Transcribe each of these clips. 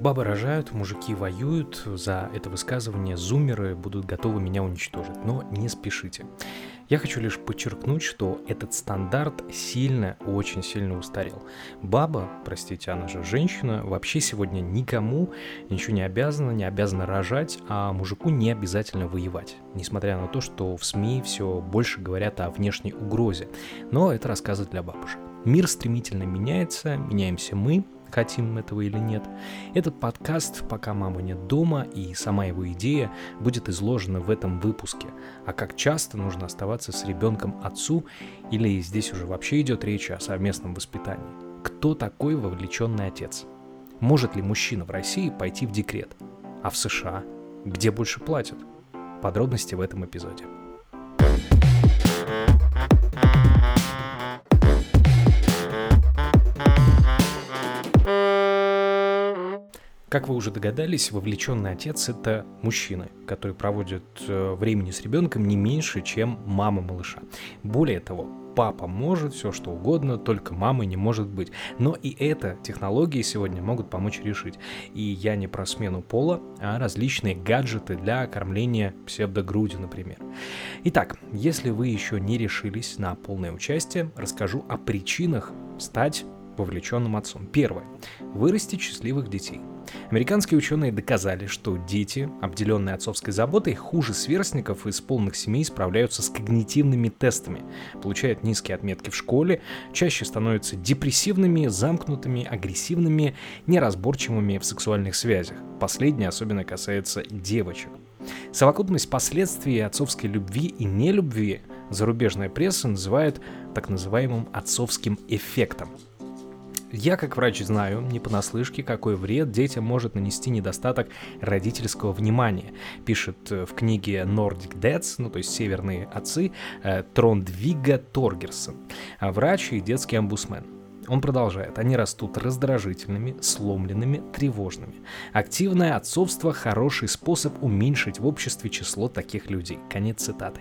Бабы рожают, мужики воюют, за это высказывание зумеры будут готовы меня уничтожить, но не спешите. Я хочу лишь подчеркнуть, что этот стандарт сильно, очень сильно устарел. Баба, простите, она же женщина, вообще сегодня никому ничего не обязана, не обязана рожать, а мужику не обязательно воевать. Несмотря на то, что в СМИ все больше говорят о внешней угрозе. Но это рассказы для бабушек. Мир стремительно меняется, меняемся мы, хотим мы этого или нет. Этот подкаст «Пока мама нет дома» и сама его идея будет изложена в этом выпуске. А как часто нужно оставаться с ребенком отцу, или здесь уже вообще идет речь о совместном воспитании. Кто такой вовлеченный отец? Может ли мужчина в России пойти в декрет? А в США? Где больше платят? Подробности в этом эпизоде. Как вы уже догадались, вовлеченный отец – это мужчина, который проводит э, времени с ребенком не меньше, чем мама малыша. Более того, папа может все что угодно, только мамы не может быть. Но и это технологии сегодня могут помочь решить. И я не про смену пола, а различные гаджеты для кормления псевдогруди, например. Итак, если вы еще не решились на полное участие, расскажу о причинах стать вовлеченным отцом. Первое. Вырастить счастливых детей. Американские ученые доказали, что дети, обделенные отцовской заботой, хуже сверстников из полных семей справляются с когнитивными тестами, получают низкие отметки в школе, чаще становятся депрессивными, замкнутыми, агрессивными, неразборчивыми в сексуальных связях. Последнее особенно касается девочек. Совокупность последствий отцовской любви и нелюбви зарубежная пресса называет так называемым отцовским эффектом – я, как врач, знаю, не понаслышке, какой вред детям может нанести недостаток родительского внимания, пишет э, в книге Nordic Dads, ну то есть северные отцы, э, Трондвига Торгерсон, а врач и детский омбусмен. Он продолжает. Они растут раздражительными, сломленными, тревожными. Активное отцовство – хороший способ уменьшить в обществе число таких людей. Конец цитаты.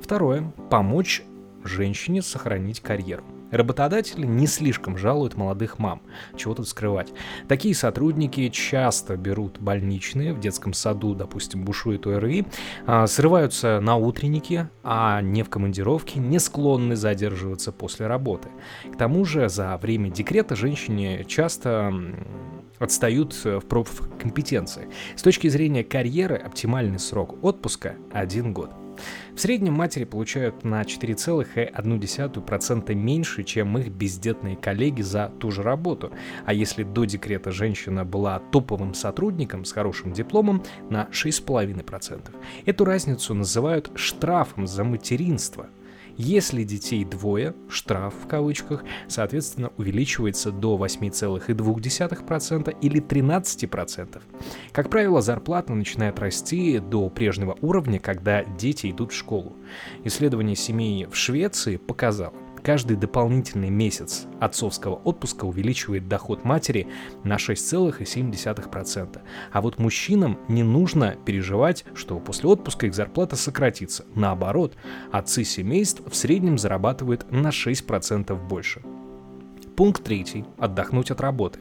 Второе. Помочь женщине сохранить карьеру. Работодатели не слишком жалуют молодых мам. Чего тут скрывать. Такие сотрудники часто берут больничные в детском саду, допустим, бушует ОРИ, а, срываются на утренники, а не в командировке, не склонны задерживаться после работы. К тому же за время декрета женщине часто отстают в профкомпетенции. С точки зрения карьеры оптимальный срок отпуска – один год. В среднем матери получают на 4,1% меньше, чем их бездетные коллеги за ту же работу. А если до декрета женщина была топовым сотрудником с хорошим дипломом, на 6,5%. Эту разницу называют штрафом за материнство – если детей двое, штраф в кавычках, соответственно, увеличивается до 8,2% или 13%. Как правило, зарплата начинает расти до прежнего уровня, когда дети идут в школу. Исследование семей в Швеции показало, Каждый дополнительный месяц отцовского отпуска увеличивает доход матери на 6,7%. А вот мужчинам не нужно переживать, что после отпуска их зарплата сократится. Наоборот, отцы семейств в среднем зарабатывают на 6% больше. Пункт третий. Отдохнуть от работы.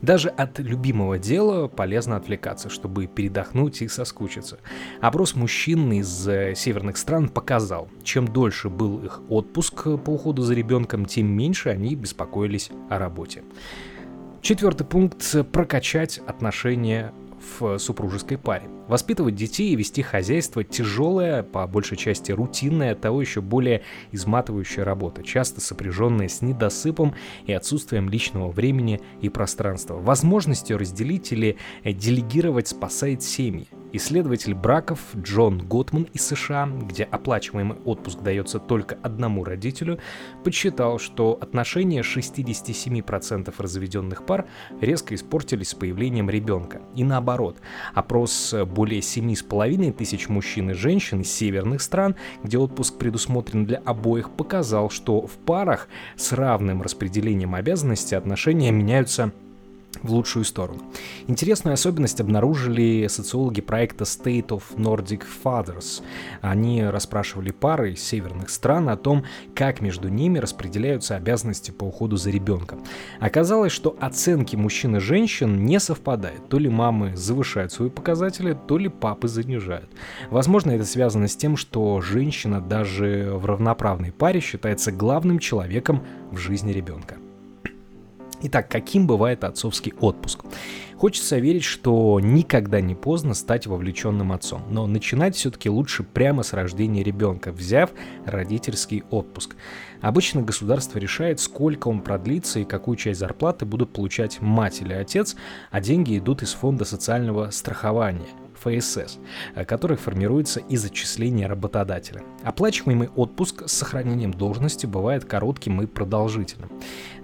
Даже от любимого дела полезно отвлекаться, чтобы передохнуть и соскучиться. Опрос мужчин из э, северных стран показал, чем дольше был их отпуск по уходу за ребенком, тем меньше они беспокоились о работе. Четвертый пункт – прокачать отношения в супружеской паре. Воспитывать детей и вести хозяйство – тяжелая, по большей части рутинная, того еще более изматывающая работа, часто сопряженная с недосыпом и отсутствием личного времени и пространства. Возможностью разделить или делегировать спасает семьи. Исследователь браков Джон Готман из США, где оплачиваемый отпуск дается только одному родителю, подсчитал, что отношения 67% разведенных пар резко испортились с появлением ребенка. И наоборот, опрос более 7,5 тысяч мужчин и женщин из северных стран, где отпуск предусмотрен для обоих, показал, что в парах с равным распределением обязанностей отношения меняются в лучшую сторону. Интересную особенность обнаружили социологи проекта State of Nordic Fathers. Они расспрашивали пары из северных стран о том, как между ними распределяются обязанности по уходу за ребенком. Оказалось, что оценки мужчин и женщин не совпадают. То ли мамы завышают свои показатели, то ли папы занижают. Возможно, это связано с тем, что женщина даже в равноправной паре считается главным человеком в жизни ребенка. Итак, каким бывает отцовский отпуск? Хочется верить, что никогда не поздно стать вовлеченным отцом, но начинать все-таки лучше прямо с рождения ребенка, взяв родительский отпуск. Обычно государство решает, сколько он продлится и какую часть зарплаты будут получать мать или отец, а деньги идут из фонда социального страхования – ФСС, э, который формируется из отчисления работодателя. Оплачиваемый отпуск с сохранением должности бывает коротким и продолжительным.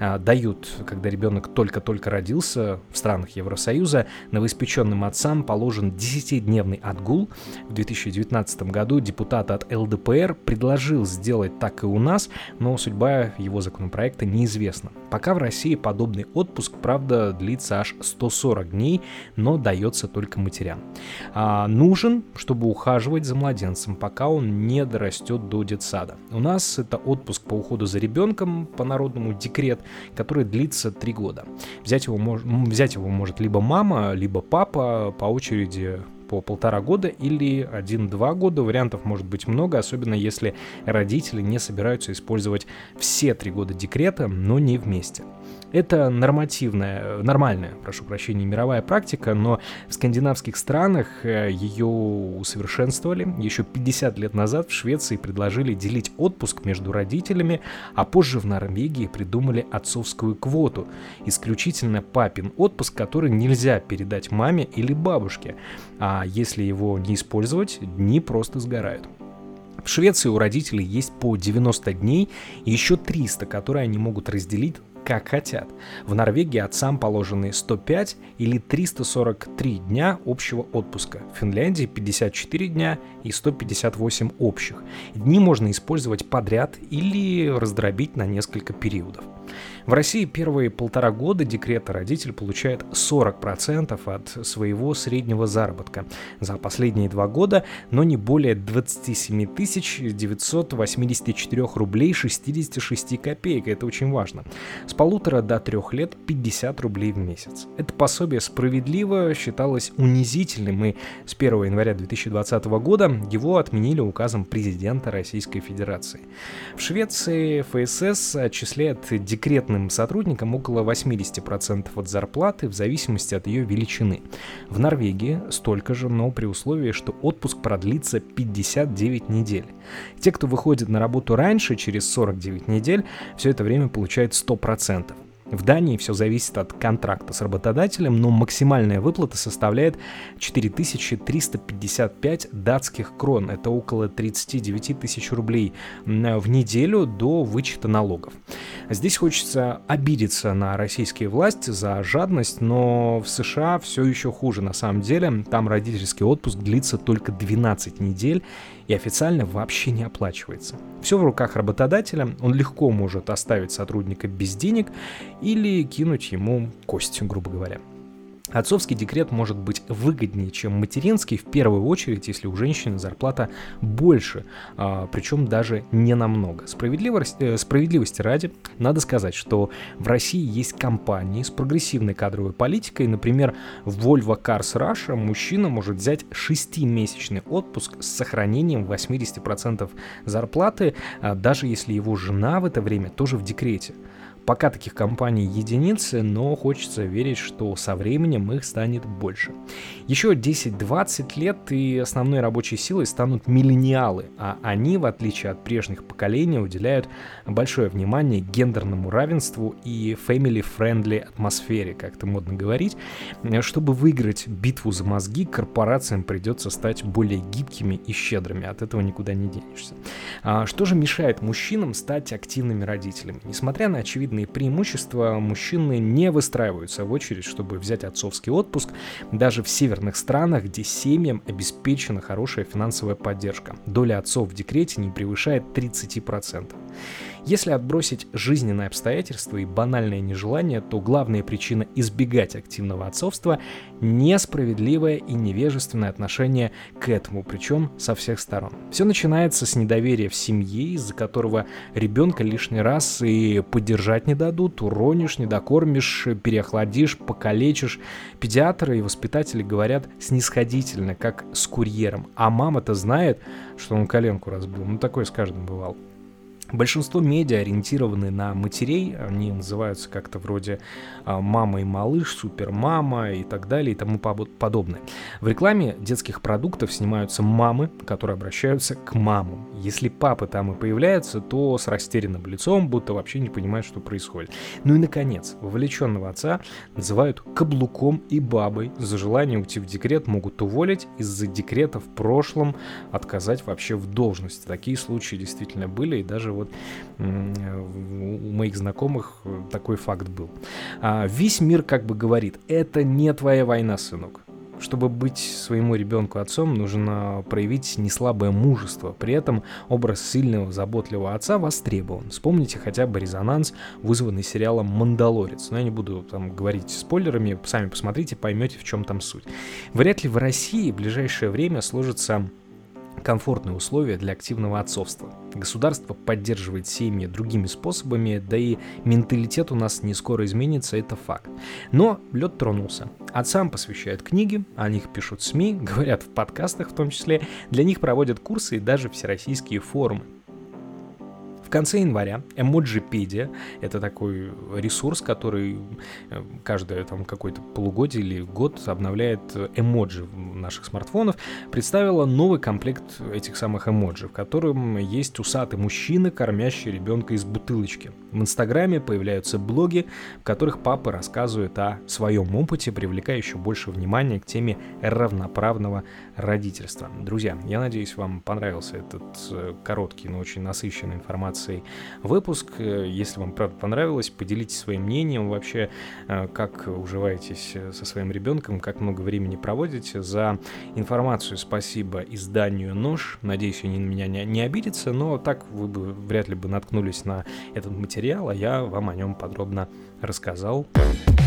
А, дают, когда ребенок только-только родился в странах Евросоюза, новоиспеченным отцам положен 10-дневный отгул. В 2019 году депутат от ЛДПР предложил сделать так и у нас, но судьба его законопроекта неизвестна. Пока в России подобный отпуск, правда, длится аж 140 дней, но дается только матерям а, нужен, чтобы ухаживать за младенцем, пока он не дорастет до детсада. У нас это отпуск по уходу за ребенком, по народному декрет, который длится три года. Взять его, мож, взять его может либо мама, либо папа по очереди по полтора года или один-два года. Вариантов может быть много, особенно если родители не собираются использовать все три года декрета, но не вместе. Это нормативная, нормальная, прошу прощения, мировая практика, но в скандинавских странах э, ее усовершенствовали. Еще 50 лет назад в Швеции предложили делить отпуск между родителями, а позже в Норвегии придумали отцовскую квоту. Исключительно папин отпуск, который нельзя передать маме или бабушке. А если его не использовать, дни просто сгорают. В Швеции у родителей есть по 90 дней и еще 300, которые они могут разделить как хотят. В Норвегии отцам положены 105 или 343 дня общего отпуска. В Финляндии 54 дня и 158 общих. Дни можно использовать подряд или раздробить на несколько периодов. В России первые полтора года декрета родитель получает 40% от своего среднего заработка за последние два года, но не более 27 984 рублей 66 копеек. Это очень важно. С полутора до трех лет 50 рублей в месяц. Это пособие справедливо считалось унизительным, и с 1 января 2020 года его отменили указом президента Российской Федерации. В Швеции ФСС отчисляет декретный штатным сотрудникам около 80% от зарплаты в зависимости от ее величины. В Норвегии столько же, но при условии, что отпуск продлится 59 недель. Те, кто выходит на работу раньше, через 49 недель, все это время получают 100%. В Дании все зависит от контракта с работодателем, но максимальная выплата составляет 4355 датских крон. Это около 39 тысяч рублей в неделю до вычета налогов. Здесь хочется обидеться на российские власти за жадность, но в США все еще хуже на самом деле. Там родительский отпуск длится только 12 недель, и официально вообще не оплачивается. Все в руках работодателя, он легко может оставить сотрудника без денег или кинуть ему кость, грубо говоря. Отцовский декрет может быть выгоднее, чем материнский, в первую очередь, если у женщины зарплата больше, а, причем даже не намного. Справедливости, э, справедливости ради, надо сказать, что в России есть компании с прогрессивной кадровой политикой, например, в Volvo Cars Russia мужчина может взять 6-месячный отпуск с сохранением 80% зарплаты, а, даже если его жена в это время тоже в декрете. Пока таких компаний единицы, но хочется верить, что со временем их станет больше. Еще 10-20 лет и основной рабочей силой станут миллениалы, а они, в отличие от прежних поколений, уделяют большое внимание гендерному равенству и family-friendly атмосфере, как это модно говорить. Чтобы выиграть битву за мозги, корпорациям придется стать более гибкими и щедрыми, от этого никуда не денешься. А что же мешает мужчинам стать активными родителями? Несмотря на очевидные очевидные преимущества, мужчины не выстраиваются в очередь, чтобы взять отцовский отпуск, даже в северных странах, где семьям обеспечена хорошая финансовая поддержка. Доля отцов в декрете не превышает 30%. Если отбросить жизненные обстоятельства и банальное нежелание, то главная причина избегать активного отцовства – несправедливое и невежественное отношение к этому, причем со всех сторон. Все начинается с недоверия в семье, из-за которого ребенка лишний раз и поддержать не дадут, уронишь, недокормишь, переохладишь, покалечишь. Педиатры и воспитатели говорят снисходительно, как с курьером, а мама-то знает, что он коленку разбил. Ну, такое с каждым бывало. Большинство медиа ориентированы на матерей, они называются как-то вроде а, «мама и малыш», «супермама» и так далее и тому подобное. В рекламе детских продуктов снимаются мамы, которые обращаются к мамам. Если папы там и появляются, то с растерянным лицом, будто вообще не понимают, что происходит. Ну и, наконец, вовлеченного отца называют каблуком и бабой. За желание уйти в декрет могут уволить, из-за декрета в прошлом отказать вообще в должности. Такие случаи действительно были, и даже вот у моих знакомых такой факт был. А весь мир как бы говорит, это не твоя война, сынок. Чтобы быть своему ребенку отцом, нужно проявить неслабое мужество. При этом образ сильного, заботливого отца востребован. Вспомните хотя бы резонанс, вызванный сериалом «Мандалорец». Но я не буду там говорить спойлерами, сами посмотрите, поймете, в чем там суть. Вряд ли в России в ближайшее время сложится комфортные условия для активного отцовства. Государство поддерживает семьи другими способами, да и менталитет у нас не скоро изменится, это факт. Но лед тронулся. Отцам посвящают книги, о них пишут СМИ, говорят в подкастах в том числе, для них проводят курсы и даже всероссийские форумы конце января Эмоджипедия — это такой ресурс, который э, каждое там какое-то полугодие или год обновляет эмоджи наших смартфонов, представила новый комплект этих самых эмоджи, в котором есть усатый мужчина, кормящий ребенка из бутылочки. В Инстаграме появляются блоги, в которых папы рассказывают о своем опыте, привлекая еще больше внимания к теме равноправного родительства. Друзья, я надеюсь, вам понравился этот э, короткий, но очень насыщенный информацией информацией выпуск. Э, если вам правда понравилось, поделитесь своим мнением вообще, э, как уживаетесь э, со своим ребенком, как много времени проводите. За информацию спасибо изданию «Нож». Надеюсь, они на меня не, не обидятся, но так вы бы вряд ли бы наткнулись на этот материал, а я вам о нем подробно рассказал. thank